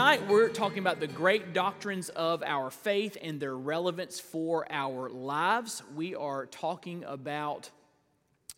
Tonight, we're talking about the great doctrines of our faith and their relevance for our lives. We are talking about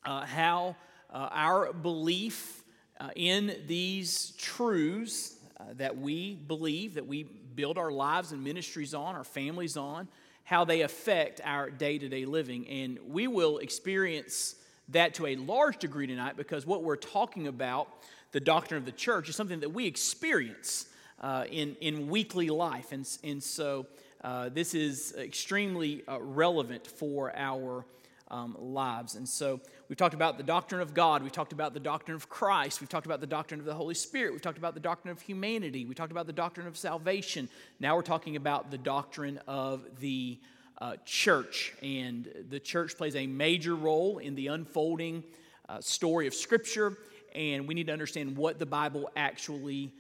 uh, how uh, our belief uh, in these truths uh, that we believe, that we build our lives and ministries on, our families on, how they affect our day to day living. And we will experience that to a large degree tonight because what we're talking about, the doctrine of the church, is something that we experience uh, in, in weekly life. And, and so uh, this is extremely uh, relevant for our um, lives. And so we've talked about the doctrine of God, we've talked about the doctrine of Christ, we've talked about the doctrine of the Holy Spirit, we've talked about the doctrine of humanity, we talked about the doctrine of salvation. Now we're talking about the doctrine of the uh, church. And the church plays a major role in the unfolding uh, story of Scripture. And we need to understand what the Bible actually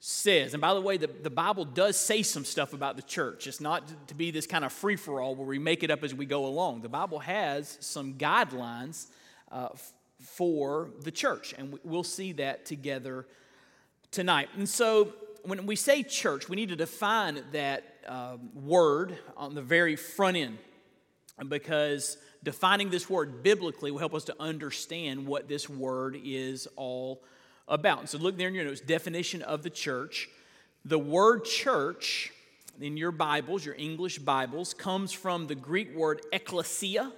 says. And by the way, the, the Bible does say some stuff about the church. It's not to be this kind of free for all where we make it up as we go along. The Bible has some guidelines uh, for the church, and we'll see that together tonight. And so, when we say church, we need to define that uh, word on the very front end because defining this word biblically will help us to understand what this word is all about. So look there in your notes definition of the church. The word church in your Bibles, your English Bibles, comes from the Greek word ecclesia,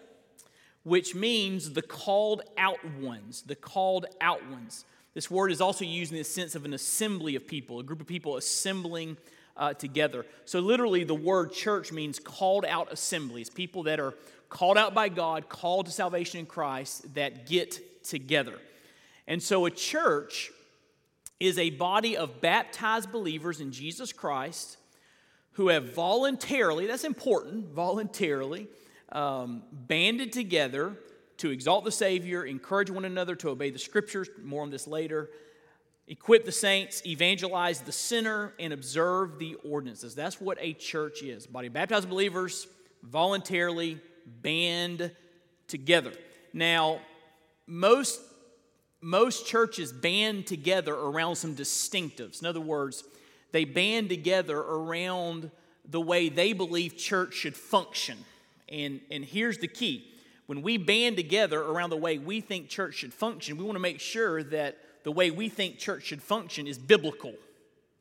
which means the called out ones, the called out ones. This word is also used in the sense of an assembly of people, a group of people assembling uh, together. So, literally, the word church means called out assemblies, people that are called out by God, called to salvation in Christ, that get together. And so a church is a body of baptized believers in Jesus Christ who have voluntarily, that's important, voluntarily, um, banded together to exalt the Savior, encourage one another to obey the Scriptures, more on this later, equip the saints, evangelize the sinner, and observe the ordinances. That's what a church is. Body of baptized believers voluntarily band together. Now, most most churches band together around some distinctives. In other words, they band together around the way they believe church should function. And, and here's the key when we band together around the way we think church should function, we want to make sure that the way we think church should function is biblical,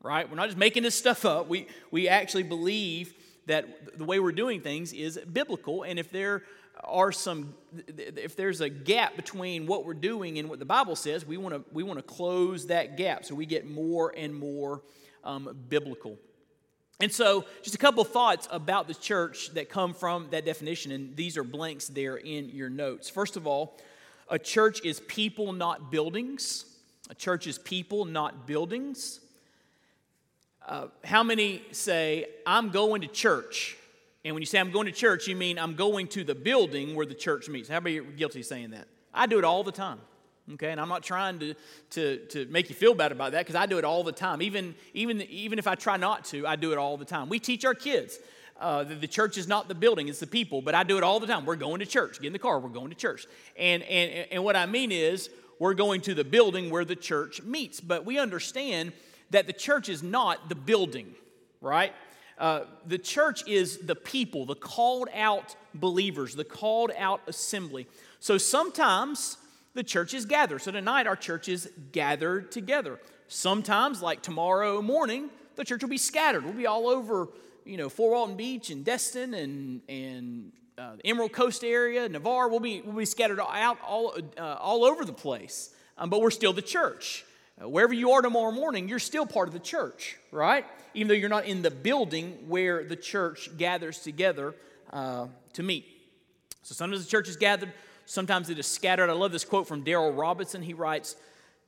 right? We're not just making this stuff up. We, we actually believe that the way we're doing things is biblical. And if there are some if there's a gap between what we're doing and what the bible says we want to we want to close that gap so we get more and more um, biblical. And so just a couple thoughts about the church that come from that definition and these are blanks there in your notes. First of all a church is people not buildings. A church is people not buildings. Uh, how many say i'm going to church and when you say I'm going to church, you mean I'm going to the building where the church meets. How many are guilty of saying that? I do it all the time. Okay, and I'm not trying to, to, to make you feel bad about that because I do it all the time. Even, even, even if I try not to, I do it all the time. We teach our kids uh, the, the, church is not the building, it's the people, but I do it all the time. We're going to church. Get in the car, we're going to church. And, and, and what I mean is, we're going to the building where the church meets. But we understand that the church is not the building, right? Uh, the church is the people, the called out believers, the called out assembly. So sometimes the church is gathered. So tonight our church is gathered together. Sometimes, like tomorrow morning, the church will be scattered. We'll be all over, you know, Fort Walton Beach and Destin and and uh, Emerald Coast area, Navarre. We'll be we'll be scattered out all uh, all over the place. Um, but we're still the church. Wherever you are tomorrow morning, you're still part of the church, right? Even though you're not in the building where the church gathers together uh, to meet. So sometimes the church is gathered, sometimes it is scattered. I love this quote from Darrell Robinson. He writes,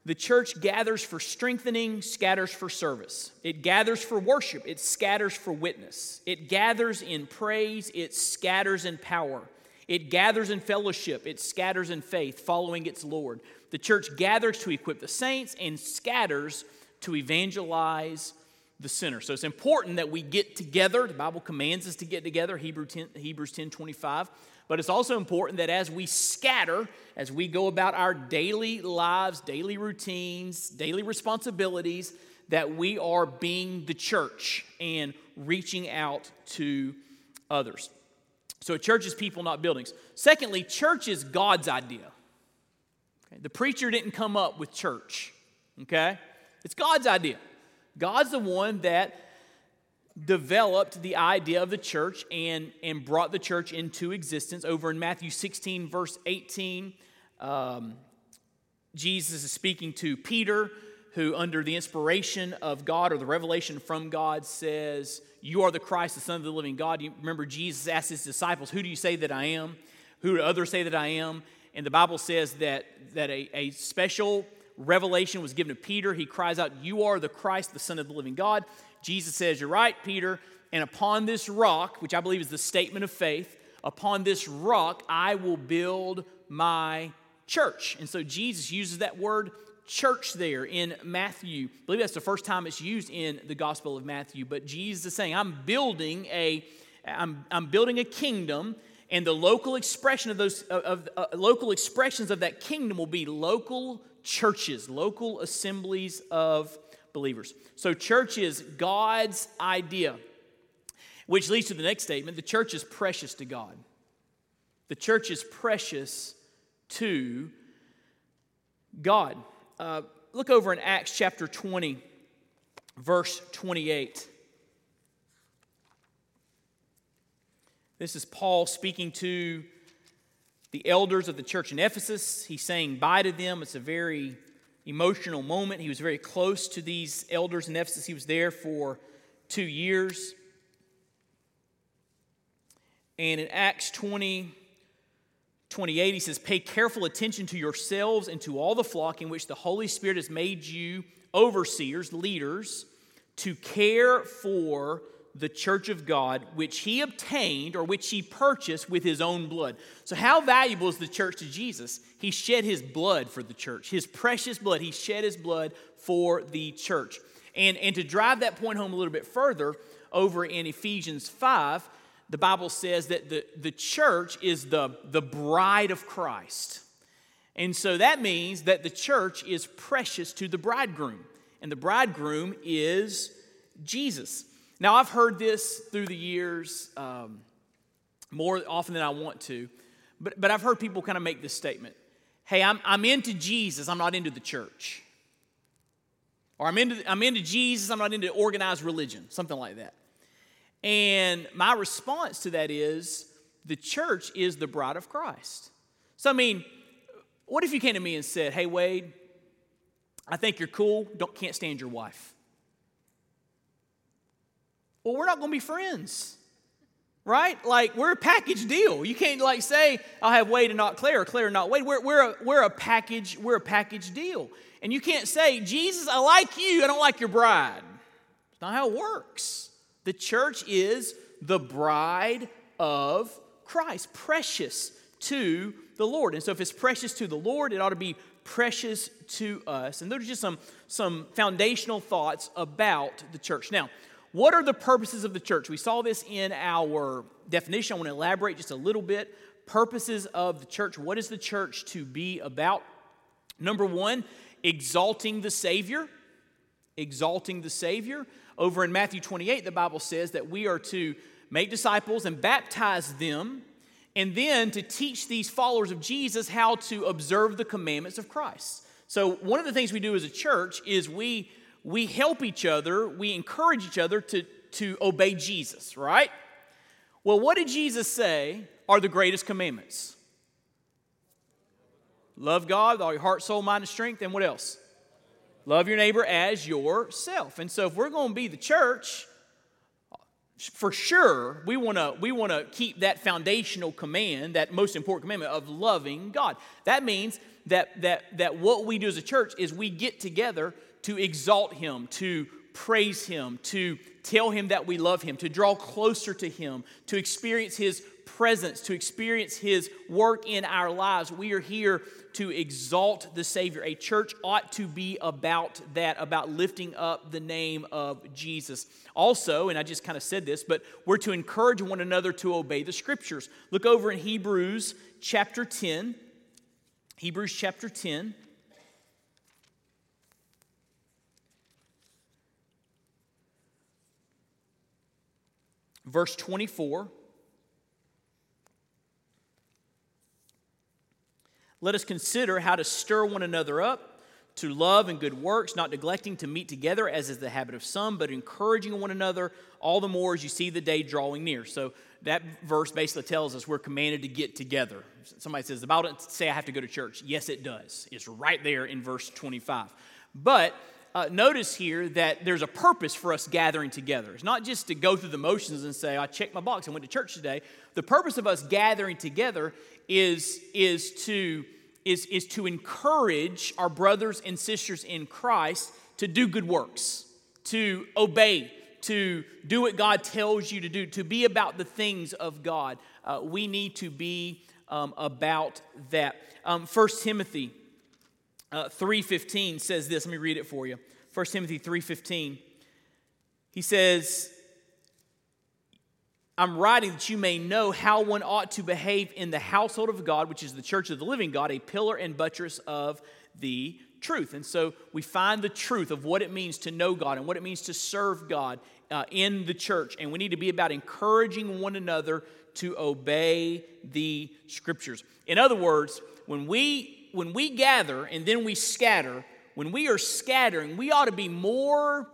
The church gathers for strengthening, scatters for service. It gathers for worship, it scatters for witness. It gathers in praise, it scatters in power. It gathers in fellowship, it scatters in faith, following its Lord. The church gathers to equip the saints and scatters to evangelize the sinner. So it's important that we get together. The Bible commands us to get together, Hebrew 10, Hebrews 10 25. But it's also important that as we scatter, as we go about our daily lives, daily routines, daily responsibilities, that we are being the church and reaching out to others. So, a church is people, not buildings. Secondly, church is God's idea. The preacher didn't come up with church, okay? It's God's idea. God's the one that developed the idea of the church and, and brought the church into existence. Over in Matthew 16, verse 18, um, Jesus is speaking to Peter, who, under the inspiration of God or the revelation from God, says, You are the Christ, the Son of the living God. You remember, Jesus asked his disciples, Who do you say that I am? Who do others say that I am? And the Bible says that, that a, a special revelation was given to Peter. He cries out, You are the Christ, the Son of the living God. Jesus says, You're right, Peter. And upon this rock, which I believe is the statement of faith, upon this rock I will build my church. And so Jesus uses that word church there in Matthew. I believe that's the first time it's used in the Gospel of Matthew. But Jesus is saying, I'm building a, I'm, I'm building a kingdom, and the local expression of those of, uh, local expressions of that kingdom will be local churches, local assemblies of believers. So, church is God's idea, which leads to the next statement the church is precious to God. The church is precious to God. Uh, look over in Acts chapter 20, verse 28. This is Paul speaking to the elders of the church in Ephesus. He's saying bye to them. It's a very emotional moment. He was very close to these elders in Ephesus. He was there for two years. And in Acts 20, 28, he says, Pay careful attention to yourselves and to all the flock in which the Holy Spirit has made you overseers, leaders, to care for the church of God, which he obtained or which he purchased with his own blood. So, how valuable is the church to Jesus? He shed his blood for the church, his precious blood. He shed his blood for the church. And, and to drive that point home a little bit further, over in Ephesians 5, the Bible says that the, the church is the, the bride of Christ. And so that means that the church is precious to the bridegroom, and the bridegroom is Jesus. Now, I've heard this through the years um, more often than I want to, but, but I've heard people kind of make this statement Hey, I'm, I'm into Jesus, I'm not into the church. Or I'm into, I'm into Jesus, I'm not into organized religion, something like that. And my response to that is the church is the bride of Christ. So, I mean, what if you came to me and said, Hey, Wade, I think you're cool, don't, can't stand your wife? Well, we're not going to be friends. Right? Like, we're a package deal. You can't, like, say, I'll have Wade and not Claire, or Claire and not Wade. We're, we're, a, we're, a package, we're a package deal. And you can't say, Jesus, I like you, I don't like your bride. It's not how it works. The church is the bride of Christ, precious to the Lord. And so, if it's precious to the Lord, it ought to be precious to us. And those are just some, some foundational thoughts about the church. Now, what are the purposes of the church? We saw this in our definition. I want to elaborate just a little bit. Purposes of the church. What is the church to be about? Number one, exalting the Savior. Exalting the Savior. Over in Matthew 28, the Bible says that we are to make disciples and baptize them, and then to teach these followers of Jesus how to observe the commandments of Christ. So, one of the things we do as a church is we we help each other, we encourage each other to, to obey Jesus, right? Well, what did Jesus say are the greatest commandments? Love God with all your heart, soul, mind, and strength, and what else? Love your neighbor as yourself. And so, if we're going to be the church, for sure, we want to we want to keep that foundational command, that most important commandment of loving God. That means that, that, that what we do as a church is we get together to exalt Him, to praise Him, to tell Him that we love Him, to draw closer to Him, to experience His presence, to experience His work in our lives. We are here to exalt the Savior. A church ought to be about that, about lifting up the name of Jesus. Also, and I just kind of said this, but we're to encourage one another to obey the Scriptures. Look over in Hebrews chapter 10. Hebrews chapter 10. Verse 24. Let us consider how to stir one another up to love and good works, not neglecting to meet together as is the habit of some, but encouraging one another all the more as you see the day drawing near. So that verse basically tells us we're commanded to get together. Somebody says, the Bible doesn't say I have to go to church. Yes, it does. It's right there in verse 25. But uh, notice here that there's a purpose for us gathering together. It's not just to go through the motions and say, I checked my box, I went to church today. The purpose of us gathering together is, is, to, is, is to encourage our brothers and sisters in Christ to do good works, to obey, to do what God tells you to do, to be about the things of God. Uh, we need to be um, about that. Um, 1 Timothy uh, 3.15 says this. Let me read it for you. 1 Timothy 3.15. He says, I'm writing that you may know how one ought to behave in the household of God, which is the church of the living God, a pillar and buttress of the truth. And so we find the truth of what it means to know God and what it means to serve God uh, in the church. And we need to be about encouraging one another to obey the scriptures. In other words, when we when we gather and then we scatter, when we are scattering, we ought to be more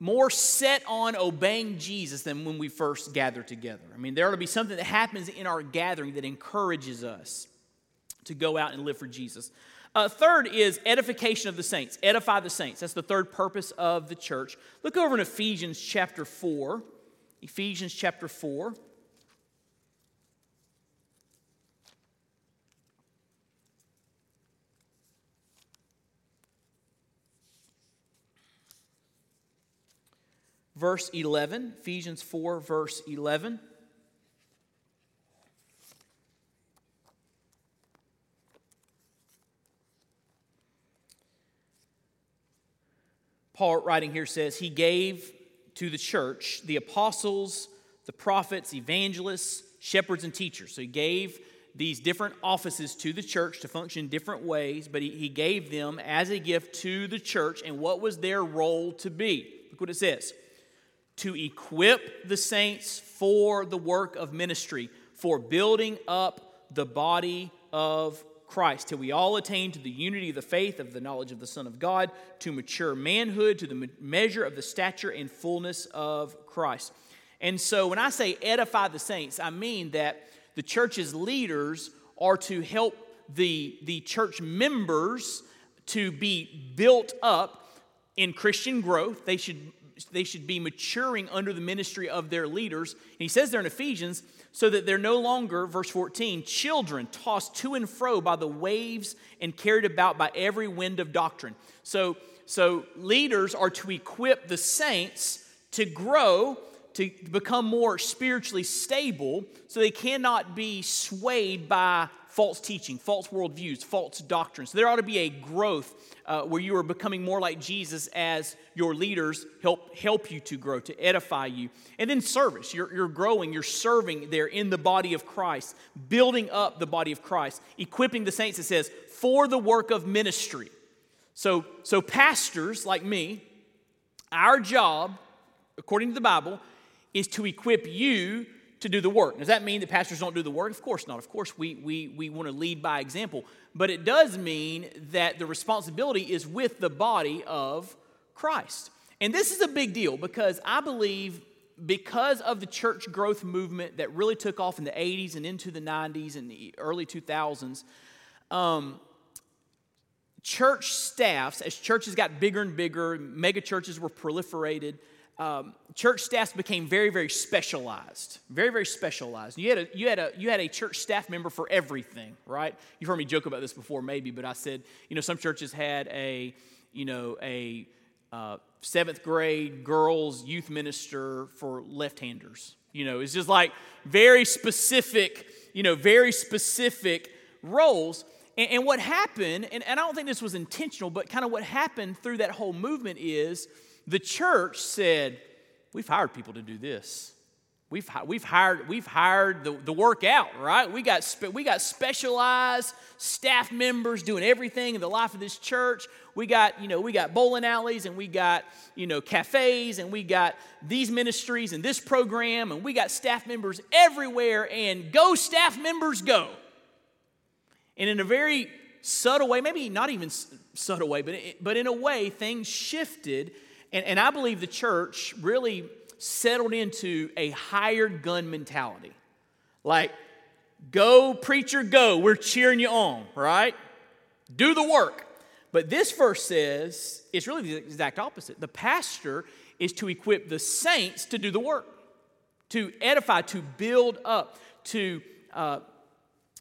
more set on obeying Jesus than when we first gather together. I mean, there ought to be something that happens in our gathering that encourages us to go out and live for Jesus. Uh, third is edification of the saints. Edify the saints. That's the third purpose of the church. Look over in Ephesians chapter 4. Ephesians chapter 4. Verse 11, Ephesians 4, verse 11. Paul writing here says, He gave to the church the apostles, the prophets, evangelists, shepherds, and teachers. So he gave these different offices to the church to function different ways, but he, he gave them as a gift to the church. And what was their role to be? Look what it says to equip the saints for the work of ministry, for building up the body of Christ, till we all attain to the unity of the faith of the knowledge of the Son of God, to mature manhood, to the measure of the stature and fullness of Christ. And so when I say edify the saints, I mean that the church's leaders are to help the, the church members to be built up in Christian growth. They should, they should be maturing under the ministry of their leaders. And he says there in Ephesians so that they're no longer, verse 14, children tossed to and fro by the waves and carried about by every wind of doctrine. So, so leaders are to equip the saints to grow, to become more spiritually stable, so they cannot be swayed by false teaching, false worldviews, false doctrines. So there ought to be a growth uh, where you are becoming more like Jesus as your leaders help help you to grow, to edify you. And then service. You're, you're growing, you're serving there in the body of Christ, building up the body of Christ, equipping the saints, it says, for the work of ministry. So, so pastors like me, our job, according to the Bible, is to equip you to do the work. Does that mean that pastors don't do the work? Of course not. Of course, we, we, we want to lead by example. But it does mean that the responsibility is with the body of Christ. And this is a big deal because I believe because of the church growth movement that really took off in the 80s and into the 90s and the early 2000s, um, church staffs, as churches got bigger and bigger, mega churches were proliferated, um, church staffs became very, very specialized. Very, very specialized. You had, a, you, had a, you had a church staff member for everything, right? You've heard me joke about this before, maybe, but I said, you know, some churches had a, you know, a uh, seventh grade girls youth minister for left-handers. You know, it's just like very specific, you know, very specific roles. And, and what happened, and, and I don't think this was intentional, but kind of what happened through that whole movement is the church said, We've hired people to do this. We've, we've hired, we've hired the, the work out, right? We got, spe- we got specialized staff members doing everything in the life of this church. We got, you know, we got bowling alleys and we got, you know, cafes and we got these ministries and this program and we got staff members everywhere and go staff members go. And in a very subtle way, maybe not even subtle way, but, but in a way, things shifted. And, and I believe the church really settled into a hired gun mentality. Like, go, preacher, go. We're cheering you on, right? Do the work. But this verse says it's really the exact opposite. The pastor is to equip the saints to do the work, to edify, to build up, to, uh,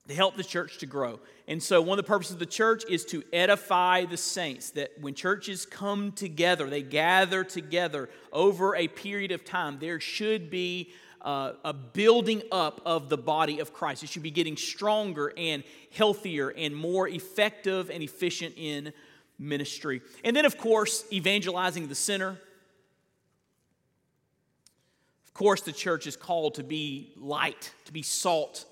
to help the church to grow. And so, one of the purposes of the church is to edify the saints. That when churches come together, they gather together over a period of time, there should be uh, a building up of the body of Christ. It should be getting stronger and healthier and more effective and efficient in ministry. And then, of course, evangelizing the sinner. Of course, the church is called to be light, to be salt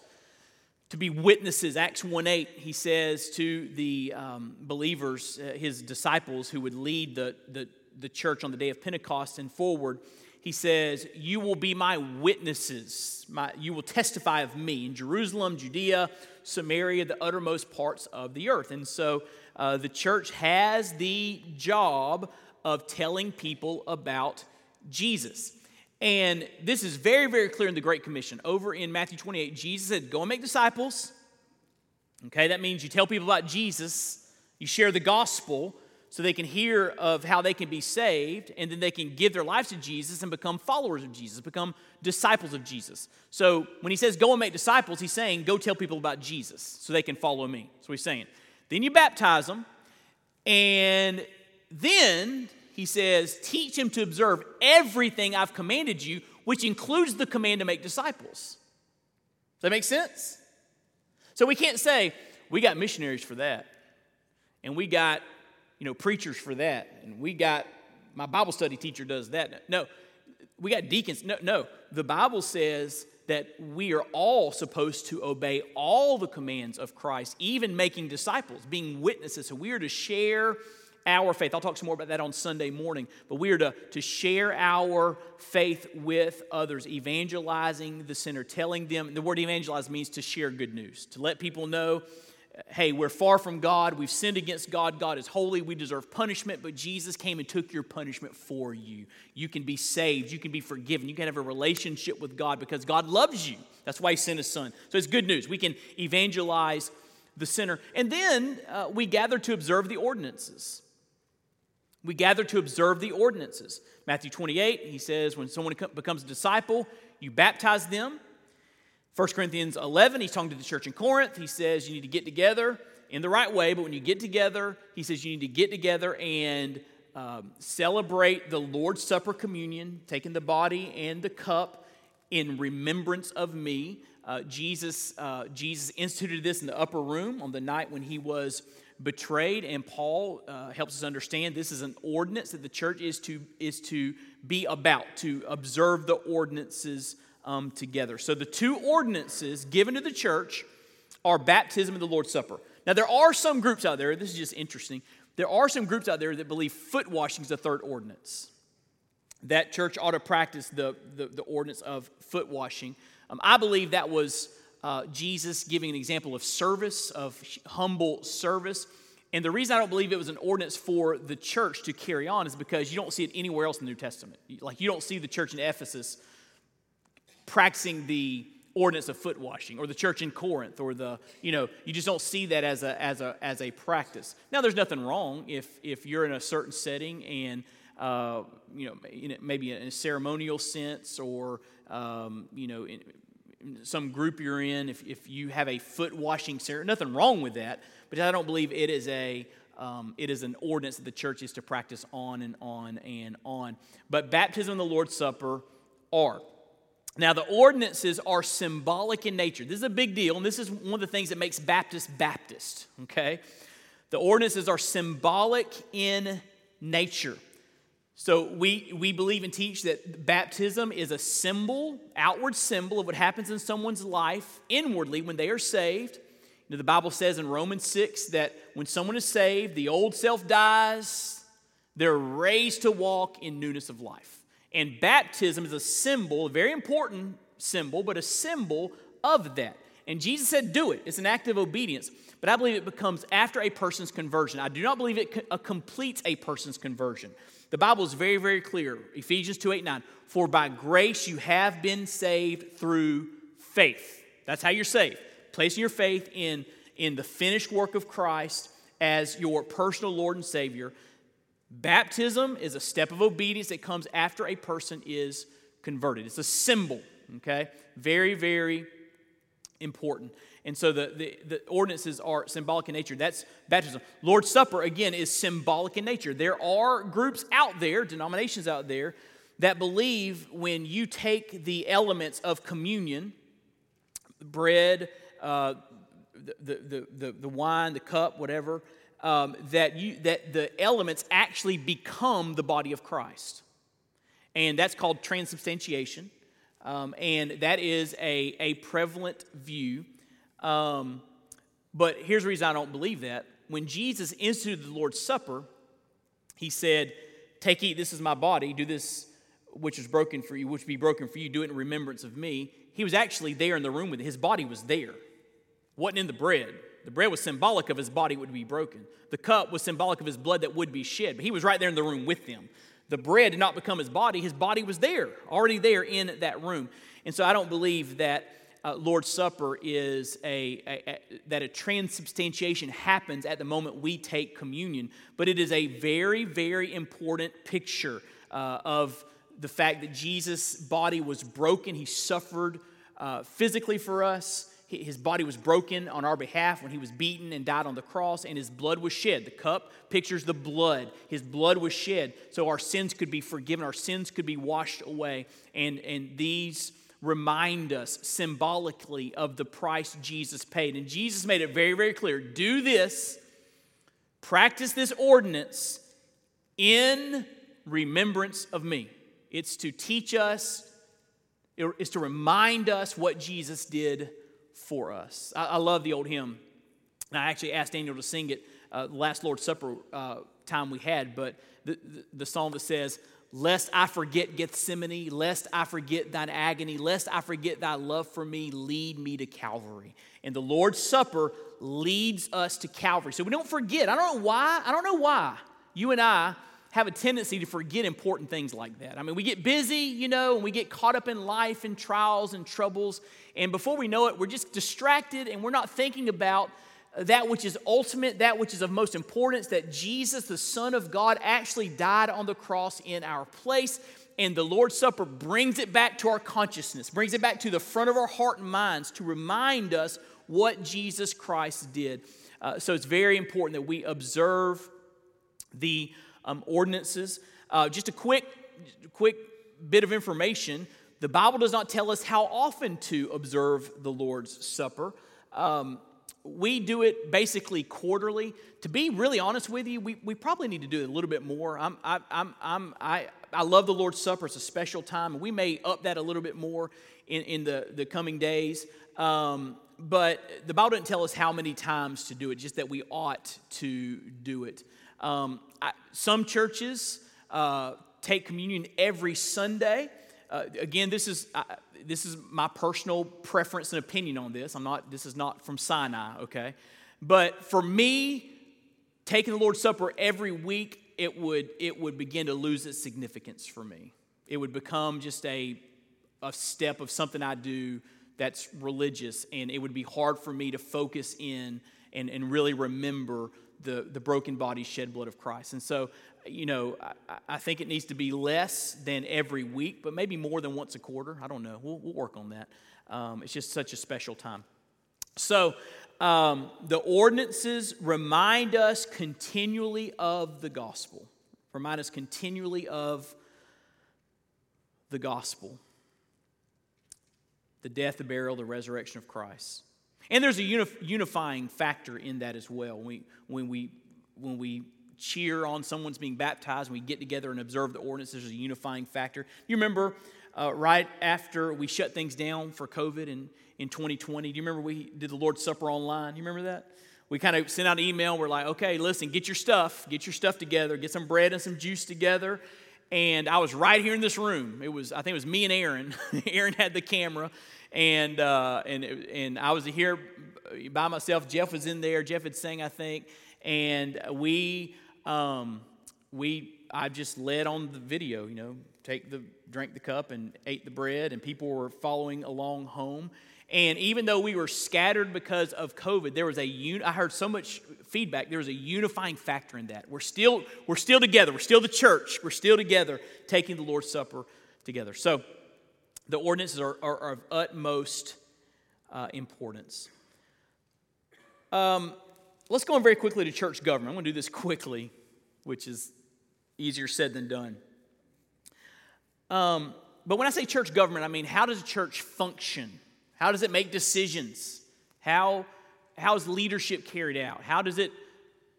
to be witnesses. Acts 1 8, he says to the um, believers, uh, his disciples who would lead the, the, the church on the day of Pentecost and forward, he says, You will be my witnesses. My, you will testify of me in Jerusalem, Judea, Samaria, the uttermost parts of the earth. And so uh, the church has the job of telling people about Jesus. And this is very, very clear in the Great Commission. Over in Matthew 28, Jesus said, Go and make disciples. Okay, that means you tell people about Jesus, you share the gospel so they can hear of how they can be saved, and then they can give their lives to Jesus and become followers of Jesus, become disciples of Jesus. So when he says go and make disciples, he's saying go tell people about Jesus so they can follow me. What he's saying. Then you baptize them, and then he says, Teach him to observe everything I've commanded you, which includes the command to make disciples. Does that make sense? So we can't say, We got missionaries for that, and we got, you know, preachers for that, and we got, my Bible study teacher does that. No, we got deacons. No, no. The Bible says that we are all supposed to obey all the commands of Christ, even making disciples, being witnesses. So we are to share our faith. I'll talk some more about that on Sunday morning, but we are to, to share our faith with others, evangelizing the sinner, telling them the word evangelize means to share good news, to let people know hey, we're far from God, we've sinned against God, God is holy, we deserve punishment, but Jesus came and took your punishment for you. You can be saved, you can be forgiven, you can have a relationship with God because God loves you. That's why He sent His Son. So it's good news. We can evangelize the sinner. And then uh, we gather to observe the ordinances. We gather to observe the ordinances. Matthew 28, he says, when someone becomes a disciple, you baptize them. 1 Corinthians 11, he's talking to the church in Corinth. He says you need to get together in the right way, but when you get together, he says you need to get together and um, celebrate the Lord's Supper communion, taking the body and the cup in remembrance of me. Uh, Jesus, uh, Jesus instituted this in the upper room on the night when he was betrayed, and Paul uh, helps us understand this is an ordinance that the church is to, is to be about, to observe the ordinances um, together. So the two ordinances given to the church are baptism and the Lord's Supper. Now, there are some groups out there, this is just interesting, there are some groups out there that believe foot washing is the third ordinance. That church ought to practice the, the, the ordinance of foot washing. Um, I believe that was uh, Jesus giving an example of service, of humble service. And the reason I don't believe it was an ordinance for the church to carry on is because you don't see it anywhere else in the New Testament. Like, you don't see the church in Ephesus practicing the ordinance of foot washing or the church in Corinth or the, you know, you just don't see that as a, as a, as a practice. Now, there's nothing wrong if, if you're in a certain setting and, uh, you know, maybe in a ceremonial sense or, um, you know, in, some group you're in, if, if you have a foot washing ceremony, nothing wrong with that, but I don't believe it is a, um, it is an ordinance that the church is to practice on and on and on. But baptism and the Lord's Supper are. Now, the ordinances are symbolic in nature. This is a big deal, and this is one of the things that makes Baptist Baptist, okay? The ordinances are symbolic in nature. So we, we believe and teach that baptism is a symbol, outward symbol of what happens in someone's life inwardly when they are saved. You know, the Bible says in Romans 6 that when someone is saved, the old self dies, they're raised to walk in newness of life. And baptism is a symbol, a very important symbol, but a symbol of that. And Jesus said, Do it. It's an act of obedience. But I believe it becomes after a person's conversion. I do not believe it uh, completes a person's conversion. The Bible is very, very clear. Ephesians 2 8 9. For by grace you have been saved through faith. That's how you're saved. Placing your faith in, in the finished work of Christ as your personal Lord and Savior. Baptism is a step of obedience that comes after a person is converted. It's a symbol, okay? Very, very important. And so the, the, the, ordinances are symbolic in nature. That's baptism. Lord's Supper, again, is symbolic in nature. There are groups out there, denominations out there, that believe when you take the elements of communion, bread, uh, the, the, the, the, wine, the cup, whatever, um, that, you, that the elements actually become the body of Christ. And that's called transubstantiation. Um, and that is a, a prevalent view. Um, but here's the reason I don't believe that. When Jesus instituted the Lord's Supper, he said, Take, eat, this is my body, do this which is broken for you, which be broken for you, do it in remembrance of me. He was actually there in the room with it. His body was there, wasn't in the bread. The bread was symbolic of his body would be broken. The cup was symbolic of his blood that would be shed. But he was right there in the room with them. The bread did not become his body, his body was there, already there in that room. And so I don't believe that uh, Lord's Supper is a, a, a, that a transubstantiation happens at the moment we take communion, but it is a very, very important picture uh, of the fact that Jesus' body was broken. He suffered uh, physically for us his body was broken on our behalf when he was beaten and died on the cross, and his blood was shed. The cup pictures the blood. His blood was shed so our sins could be forgiven, our sins could be washed away. And, and these remind us symbolically of the price Jesus paid. And Jesus made it very, very clear do this, practice this ordinance in remembrance of me. It's to teach us, it's to remind us what Jesus did for us. I, I love the old hymn. And I actually asked Daniel to sing it uh, last Lord's Supper uh, time we had, but the, the, the song that says, Lest I forget Gethsemane, lest I forget thine agony, lest I forget thy love for me, lead me to Calvary. And the Lord's Supper leads us to Calvary. So we don't forget. I don't know why. I don't know why you and I have a tendency to forget important things like that. I mean, we get busy, you know, and we get caught up in life and trials and troubles. And before we know it, we're just distracted and we're not thinking about that which is ultimate, that which is of most importance, that Jesus, the Son of God, actually died on the cross in our place. And the Lord's Supper brings it back to our consciousness, brings it back to the front of our heart and minds to remind us what Jesus Christ did. Uh, so it's very important that we observe the um, ordinances. Uh, just a quick, quick bit of information the Bible does not tell us how often to observe the Lord's Supper. Um, we do it basically quarterly. To be really honest with you, we, we probably need to do it a little bit more. I'm, I, I'm, I'm, I, I love the Lord's Supper. It's a special time, and we may up that a little bit more in, in the, the coming days. Um, but the Bible doesn't tell us how many times to do it, just that we ought to do it. Um, I, some churches uh, take communion every Sunday. Uh, again, this is uh, this is my personal preference and opinion on this. I'm not. This is not from Sinai, okay? But for me, taking the Lord's Supper every week, it would it would begin to lose its significance for me. It would become just a a step of something I do that's religious, and it would be hard for me to focus in and, and really remember the, the broken body, shed blood of Christ. And so, you know, I, I, think it needs to be less than every week, but maybe more than once a quarter. I don't know. We'll, we'll work on that. Um, it's just such a special time. So, um, the ordinances remind us continually of the gospel, remind us continually of the gospel the death, the burial, the resurrection of Christ. And there's a unifying factor in that as well. When we, when we, when we cheer on someone's being baptized, we get together and observe the ordinance, there's a unifying factor. You remember uh, right after we shut things down for COVID in, in 2020, do you remember we did the Lord's Supper online? You remember that? We kind of sent out an email. We're like, okay, listen, get your stuff, get your stuff together, get some bread and some juice together. And I was right here in this room. It was, I think it was me and Aaron. Aaron had the camera, and uh, and and I was here by myself. Jeff was in there. Jeff had sang, I think, and we um, we I just led on the video. You know, take the drank the cup and ate the bread, and people were following along home. And even though we were scattered because of COVID, there was a un- I heard so much feedback. There was a unifying factor in that. We're still we're still together. We're still the church. We're still together, taking the Lord's Supper together. So the ordinances are, are, are of utmost uh, importance. Um, let's go on very quickly to church government. I'm going to do this quickly, which is easier said than done. Um, but when I say church government, I mean how does a church function? How does it make decisions? How, how is leadership carried out? How does it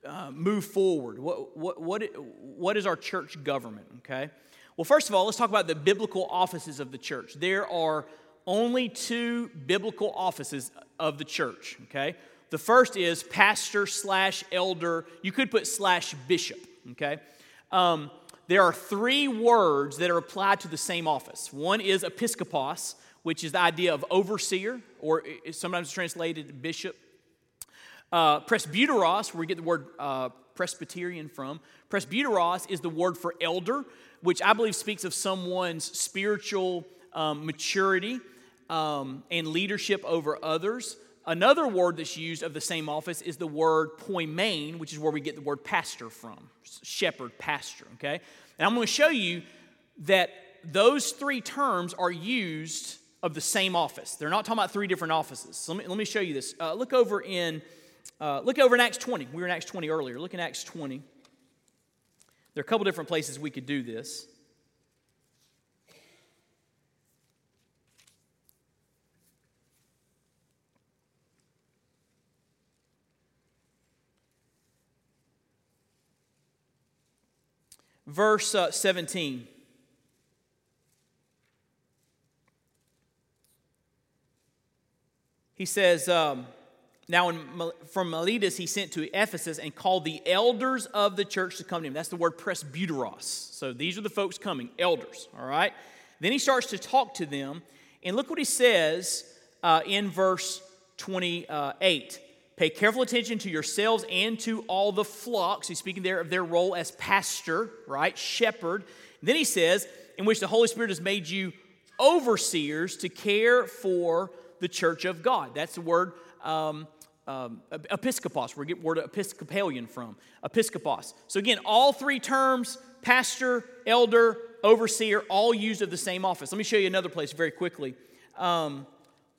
uh, move forward? What, what, what, what is our church government? Okay. Well, first of all, let's talk about the biblical offices of the church. There are only two biblical offices of the church, okay? The first is pastor slash elder. You could put slash bishop, okay? Um, there are three words that are applied to the same office. One is episkopos, which is the idea of overseer, or sometimes translated bishop. Uh, presbyteros, where we get the word uh, Presbyterian from. Presbyteros is the word for elder, which I believe speaks of someone's spiritual um, maturity um, and leadership over others. Another word that's used of the same office is the word poimen, which is where we get the word pastor from shepherd, pastor, okay? And I'm going to show you that those three terms are used of the same office. They're not talking about three different offices. So let me, let me show you this. Uh, look over in uh, look over in Acts 20. We were in Acts 20 earlier. Look in Acts 20. There are a couple different places we could do this. Verse uh, 17. He says, um, now, in, from Miletus, he sent to Ephesus and called the elders of the church to come to him. That's the word presbyteros. So these are the folks coming, elders, all right? Then he starts to talk to them. And look what he says uh, in verse 28. Pay careful attention to yourselves and to all the flocks. He's speaking there of their role as pastor, right? Shepherd. And then he says, in which the Holy Spirit has made you overseers to care for the church of God. That's the word um, um, episkopos, where we get word Episcopalian from. episcopos. So again, all three terms, pastor, elder, overseer, all used of the same office. Let me show you another place very quickly. Um,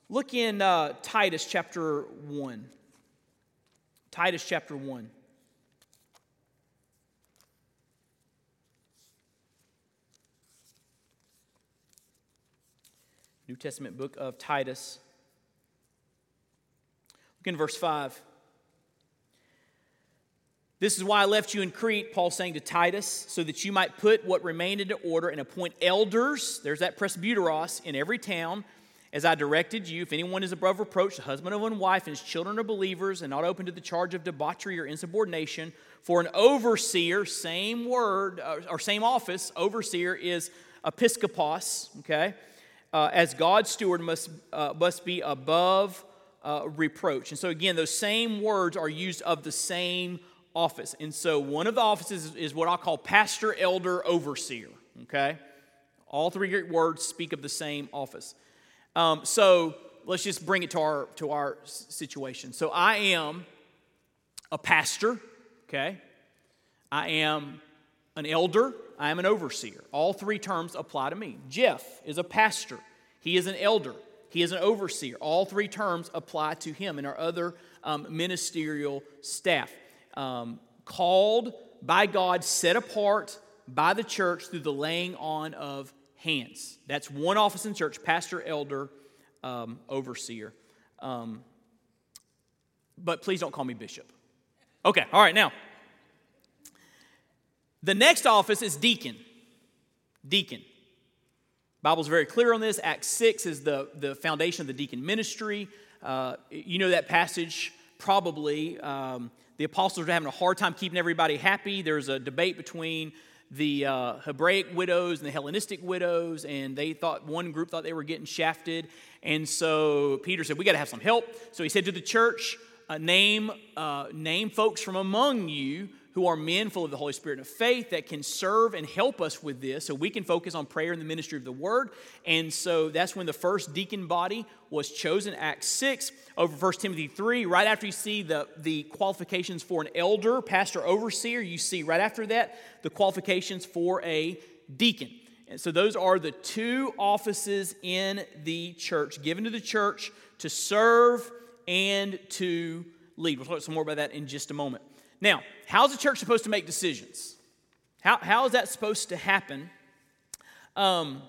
look in uh, Titus chapter 1. Titus chapter 1. New Testament book of Titus. In verse 5. This is why I left you in Crete, Paul saying to Titus, so that you might put what remained into order and appoint elders, there's that presbyteros, in every town, as I directed you. If anyone is above reproach, the husband of one wife, and his children are believers, and not open to the charge of debauchery or insubordination, for an overseer, same word, uh, or same office, overseer is episkopos, okay? Uh, as God's steward must, uh, must be above uh, reproach. And so, again, those same words are used of the same office. And so, one of the offices is what I'll call pastor, elder, overseer. Okay? All three Greek words speak of the same office. Um, so, let's just bring it to our to our situation. So I am a pastor, okay? I am an elder, I am an overseer. All three terms apply to me. Jeff is a pastor, he is an elder, he is an overseer. All three terms apply to him and our other um, ministerial staff. Um, called by God, set apart by the church through the laying on of hands. That's one office in church pastor, elder, um, overseer. Um, but please don't call me bishop. Okay, all right, now. The next office is deacon. Deacon. Bible's very clear on this. Acts 6 is the, the foundation of the deacon ministry. Uh, you know that passage probably. Um, the apostles are having a hard time keeping everybody happy. There's a debate between the uh, Hebraic widows and the Hellenistic widows, and they thought one group thought they were getting shafted. And so Peter said, We got to have some help. So he said to the church, uh, name, uh, name folks from among you who are men full of the Holy Spirit and of faith that can serve and help us with this so we can focus on prayer and the ministry of the word. And so that's when the first deacon body was chosen, Acts 6, over 1 Timothy 3. Right after you see the, the qualifications for an elder, pastor, overseer, you see right after that the qualifications for a deacon. And so those are the two offices in the church, given to the church to serve and to lead. We'll talk some more about that in just a moment. Now, how's the church supposed to make decisions? How, how is that supposed to happen? Um,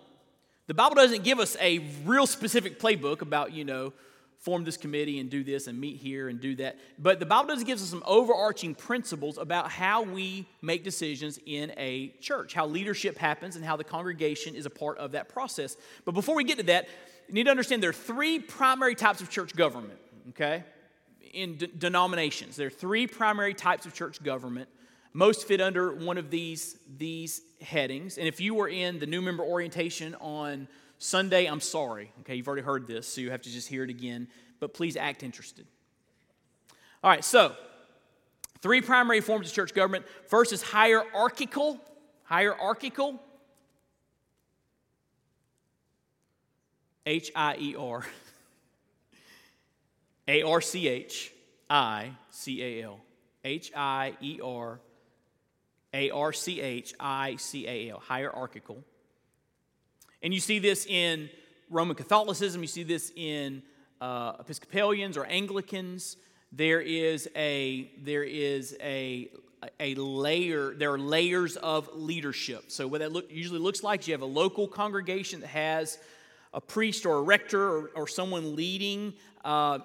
the Bible doesn't give us a real specific playbook about, you know, form this committee and do this and meet here and do that. But the Bible does give us some overarching principles about how we make decisions in a church, how leadership happens, and how the congregation is a part of that process. But before we get to that, you need to understand there are three primary types of church government, okay? In de- denominations. There are three primary types of church government. Most fit under one of these, these headings. And if you were in the new member orientation on Sunday, I'm sorry. Okay, you've already heard this, so you have to just hear it again, but please act interested. All right, so three primary forms of church government. First is hierarchical. Hierarchical. H I E R. A R C H I C A L. H I E R A R C H I C A L. Hierarchical. And you see this in Roman Catholicism, you see this in uh, Episcopalians or Anglicans. There is a there is a a layer. There are layers of leadership. So what that look, usually looks like, is you have a local congregation that has a priest or a rector or, or someone leading. Uh,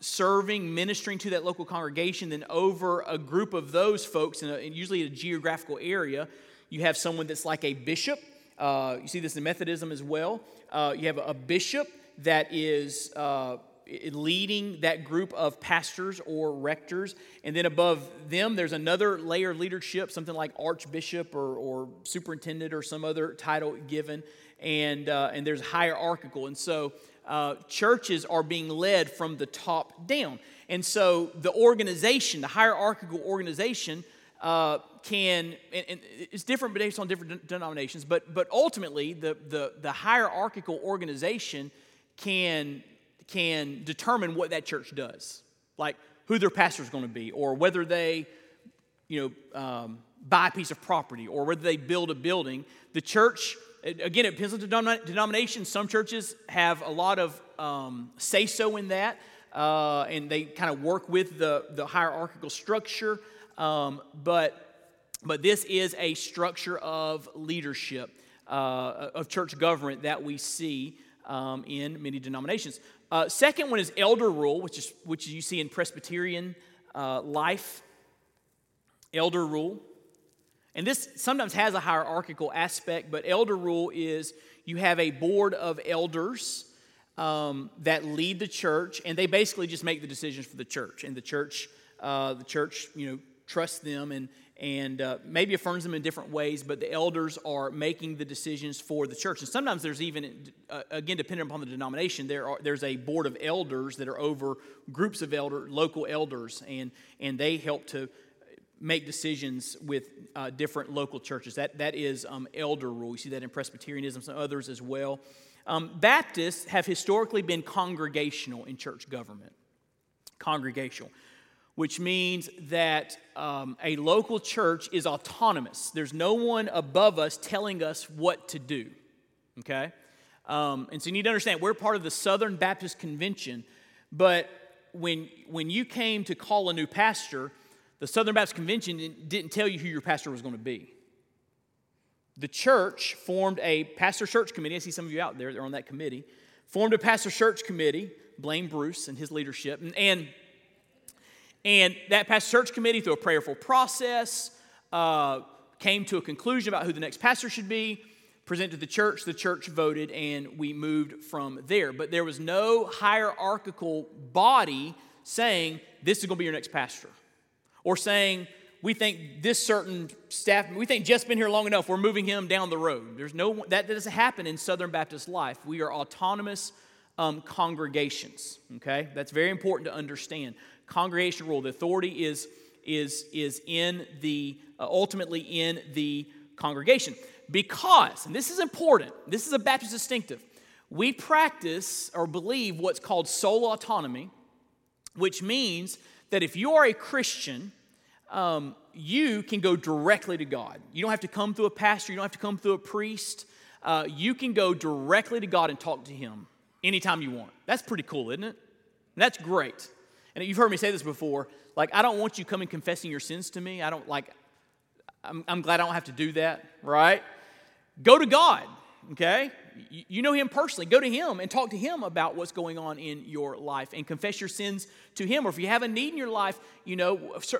serving, ministering to that local congregation, then over a group of those folks, in a, usually a geographical area, you have someone that's like a bishop uh, you see this in Methodism as well. Uh, you have a, bishop that is uh, leading that group of pastors or rectors. And then above them, there's another layer of leadership, something like archbishop or, or superintendent or some other title given. And, uh, and there's hierarchical. And so uh, churches are being led from the top down. And so the organization, the hierarchical organization, uh, can, and, and, it's different based on different denominations, but, but ultimately, the, the, the hierarchical organization can, can determine what that church does, like who their pastor is going to be, or whether they, you know, um, buy a piece of property, or whether they build a building. The church, again, it depends on the denomination. Some churches have a lot of um, say so in that, uh, and they kind of work with the, the hierarchical structure. Um, but, but this is a structure of leadership, uh, of church government that we see um, in many denominations. Uh, second one is elder rule, which is which you see in Presbyterian uh, life. Elder rule, and this sometimes has a hierarchical aspect, but elder rule is you have a board of elders um, that lead the church, and they basically just make the decisions for the church. And the church, uh, the church, you know, trusts them and, and uh, maybe affirms them in different ways, but the elders are making the decisions for the church. And sometimes there's even, uh, again, depending upon the denomination, there are, there's a board of elders that are over groups of elder, local elders, and, and they help to make decisions with uh, different local churches. That, that is um, elder rule. You see that in Presbyterianism, some others as well. Um, Baptists have historically been congregational in church government. Congregational, which means that um, a local church is autonomous. There's no one above us telling us what to do. Okay? Um, and so you need to understand we're part of the Southern Baptist Convention, but when, when you came to call a new pastor, the Southern Baptist Convention didn't tell you who your pastor was going to be. The church formed a pastor search committee. I see some of you out there, they're on that committee. Formed a pastor search committee, blame Bruce and his leadership. And, and, and that pastor search committee, through a prayerful process, uh, came to a conclusion about who the next pastor should be, presented to the church, the church voted, and we moved from there. But there was no hierarchical body saying, This is going to be your next pastor or saying, we think this certain staff, we think Jeff's been here long enough, we're moving him down the road. There's no, that doesn't happen in Southern Baptist life. We are autonomous um, congregations, okay? That's very important to understand. Congregation rule, the authority is, is, is in the, uh, ultimately in the congregation. Because, and this is important, this is a Baptist distinctive, we practice or believe what's called soul autonomy, which means that if you are a Christian, um, you can go directly to God. You don't have to come through a pastor, you don't have to come through a priest. Uh, you can go directly to God and talk to Him anytime you want. That's pretty cool, isn't it? And that's great. And you've heard me say this before. Like, I don't want you coming confessing your sins to me. I don't like, I'm, I'm glad I don't have to do that, right? Go to God, okay? You know him personally. Go to him and talk to him about what's going on in your life and confess your sins to him. Or if you have a need in your life, you know,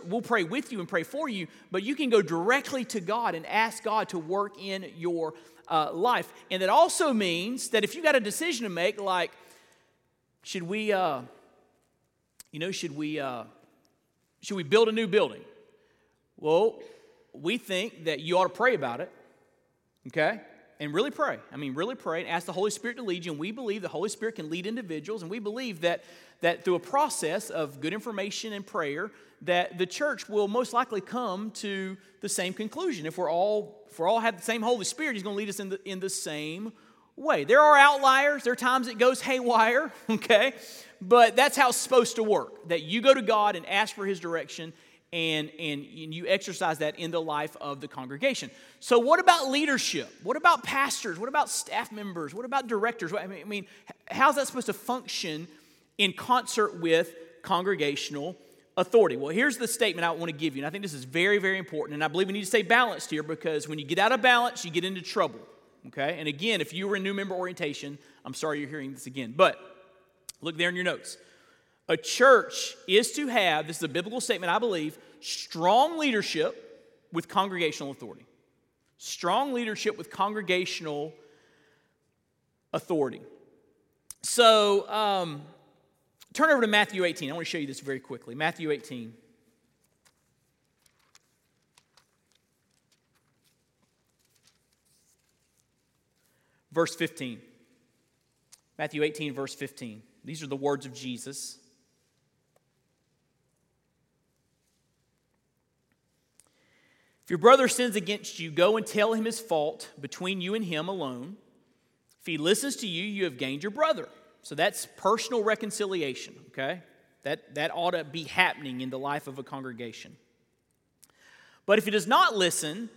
we'll pray with you and pray for you, but you can go directly to God and ask God to work in your uh, life. And that also means that if you got a decision to make, like, should we, uh, you know, should we, uh, should we build a new building? Well, we think that you ought to pray about it, okay? And really pray. I mean, really pray and ask the Holy Spirit to lead you. And we believe the Holy Spirit can lead individuals, and we believe that, that through a process of good information and prayer, that the church will most likely come to the same conclusion. If we're all, if we're all have the same Holy Spirit, He's going to lead us in the, in the same way. There are outliers, there are times it goes haywire, okay? But that's how it's supposed to work. That you go to God and ask for His direction, and, and, you exercise that in the life of the congregation. So, what about leadership? What about pastors? What about staff members? What about directors? I mean, I mean how's that supposed to function in concert with congregational authority? Well, here's the statement I want to give you, and I think this is very, very important. And I believe we need to stay balanced here because when you get out of balance, you get into trouble. Okay? And again, if you were in new member orientation, I'm sorry you're hearing this again, but look there in your notes. A church is to have, this is a biblical statement, I believe, strong leadership with congregational authority. Strong leadership with congregational authority. So, um, turn over to Matthew 18. I want to show you this very quickly. Matthew 18. Verse 15. Matthew 18, verse 15. These are the words of Jesus. If your brother sins against you, go and tell him his fault between you and him alone. If he listens to you, you have gained your brother. So that's personal reconciliation, okay? That, that ought to be happening in the life of a congregation. But if he does not listen,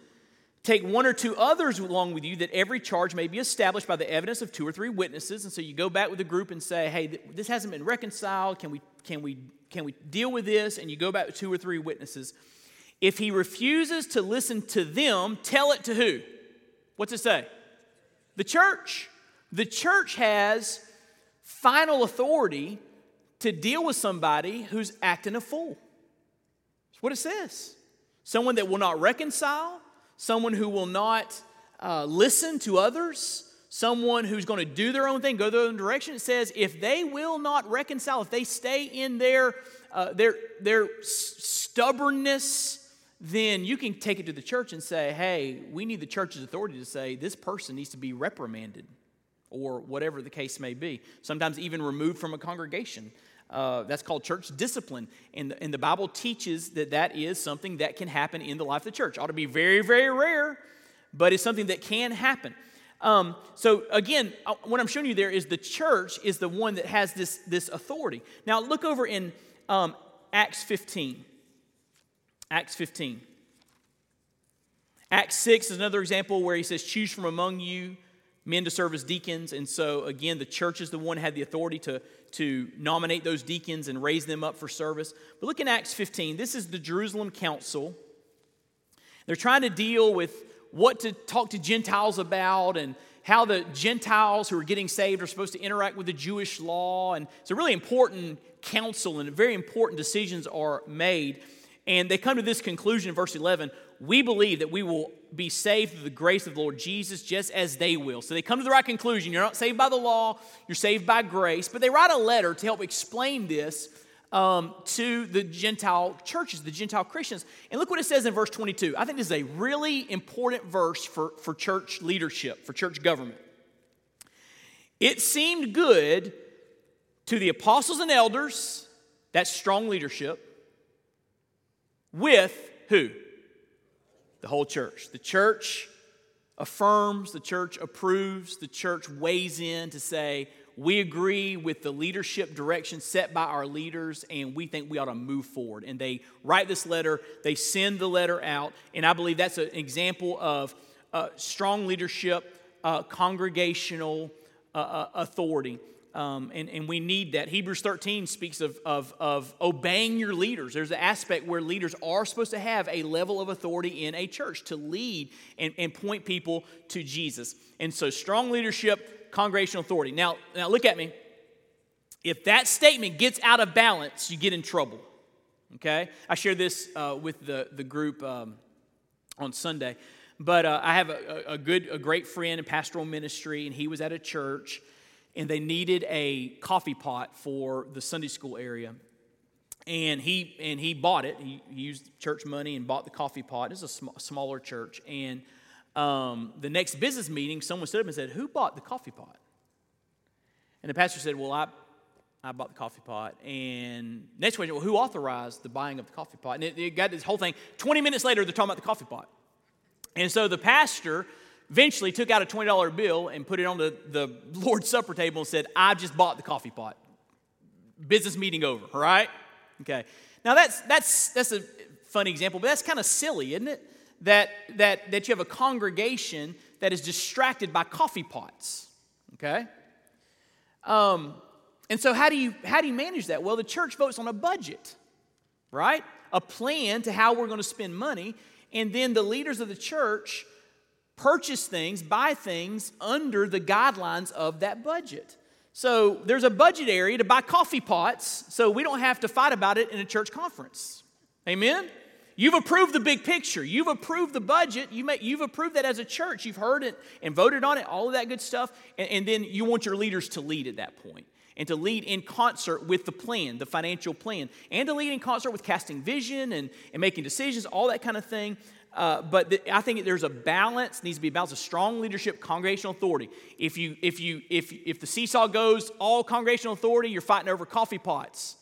take one or two others along with you that every charge may be established by the evidence of two or three witnesses. And so you go back with the group and say, hey, this hasn't been reconciled. Can we, can we, can we deal with this? And you go back with two or three witnesses. If he refuses to listen to them, tell it to who? What's it say? The church. The church has final authority to deal with somebody who's acting a fool. That's what it says. Someone that will not reconcile, someone who will not uh, listen to others, someone who's going to do their own thing, go their own direction. It says if they will not reconcile, if they stay in their, uh, their, their stubbornness, then you can take it to the church and say, hey, we need the church's authority to say this person needs to be reprimanded or whatever the case may be. Sometimes even removed from a congregation Uh, that's called church discipline. And the, and the Bible teaches that that is something that can happen in the life of the church. Ought to be very, very rare, but it's something that can happen. Um, so again, uh, what I'm showing you there is the church is the one that has this, this authority. Now look over in um, Acts 15. Acts 15. Acts 6 is another example where he says, Choose from among you men to serve as deacons. And so, again, the church is the one had the authority to, to nominate those deacons and raise them up for service. But look in Acts 15. This is the Jerusalem Council. They're trying to deal with what to talk to Gentiles about and how the Gentiles who are getting saved are supposed to interact with the Jewish law. And it's a really important council, and very important decisions are made. And they come to this conclusion in verse 11 we believe that we will be saved through the grace of the Lord Jesus just as they will. So they come to the right conclusion. You're not saved by the law, you're saved by grace. But they write a letter to help explain this um, to the Gentile churches, the Gentile Christians. And look what it says in verse 22. I think this is a really important verse for, for church leadership, for church government. It seemed good to the apostles and elders, that's strong leadership, with who? The whole church. The church affirms, the church approves, the church weighs in to say, we agree with the leadership direction set by our leaders, and we think we ought to move forward. And they write this letter, they send the letter out, and I believe that's an example of uh, strong leadership, uh, congregational uh, uh authority. Um, and, and we need that. Hebrews 13 speaks of, of, of obeying your leaders. There's an aspect where leaders are supposed to have a level of authority in a church to lead and, and point people to Jesus. And so, strong leadership, congregational authority. Now, now, look at me. If that statement gets out of balance, you get in trouble. Okay? I shared this uh, with the, the group um, on Sunday. But uh, I have a, a good, a great friend in pastoral ministry, and he was at a church and they needed a coffee pot for the Sunday school area. And he and he bought it. He, used church money and bought the coffee pot. It's a sm- smaller church. And um, the next business meeting, someone stood up and said, "Who bought the coffee pot?" And the pastor said, "Well, I." I bought the coffee pot. And next question, well, who authorized the buying of the coffee pot? And it, it got this whole thing. 20 minutes later, they're talking about the coffee pot. And so the pastor eventually took out a $20 bill and put it on the, the Lord's Supper table and said, I just bought the coffee pot. Business meeting over, all right? Okay. Now that's that's that's a funny example, but that's kind of silly, isn't it? That that that you have a congregation that is distracted by coffee pots. Okay? Um, and so how do you how do you manage that? Well, the church votes on a budget, right? A plan to how we're going to spend money, and then the leaders of the church purchase things, buy things under the guidelines of that budget. So there's a budget area to buy coffee pots so we don't have to fight about it in a church conference. Amen? You've approved the big picture. You've approved the budget. You you've approved that as a church. You've heard it and voted on it, all of that good stuff. And, and then you want your leaders to lead at that point and to lead in concert with the plan, the financial plan, and to lead in concert with casting vision and, and making decisions, all that kind of thing. Uh, but the, I think there's a balance, needs to be a balance of strong leadership, congregational authority. If, you, if, you, if, if the seesaw goes all congregational authority, you're fighting over coffee pots.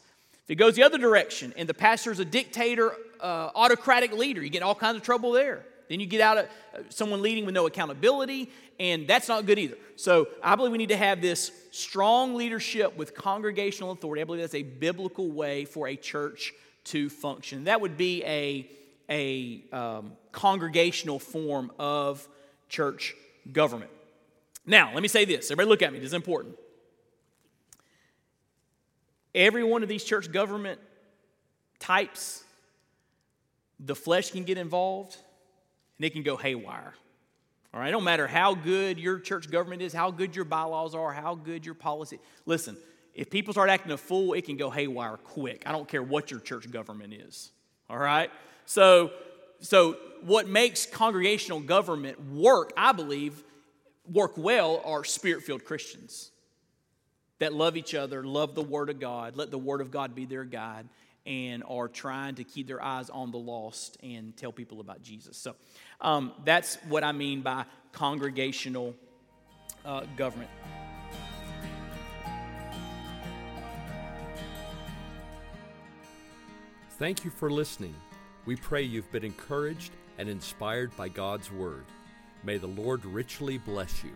If it goes the other direction and the pastor's a dictator, uh, autocratic leader, you get all kinds of trouble there. Then you get out of uh, someone leading with no accountability, and that's not good either. So I believe we need to have this strong leadership with congregational authority. I believe that's a biblical way for a church to function. That would be a a um, congregational form of church government. Now, let me say this. Everybody, look at me. This is important. Every one of these church government types, the flesh can get involved and it can go haywire. All right, it don't matter how good your church government is, how good your bylaws are, how good your policy. Listen, if people start acting a fool, it can go haywire quick. I don't care what your church government is. All right? So, so what makes congregational government work, I believe, work well are spirit filled Christians that love each other, love the Word of God, let the Word of God be their guide, and are trying to keep their eyes on the lost and tell people about Jesus. So um, that's what I mean by congregational uh, government. Thank you for listening. We pray you've been encouraged and inspired by God's Word. May the Lord richly bless you.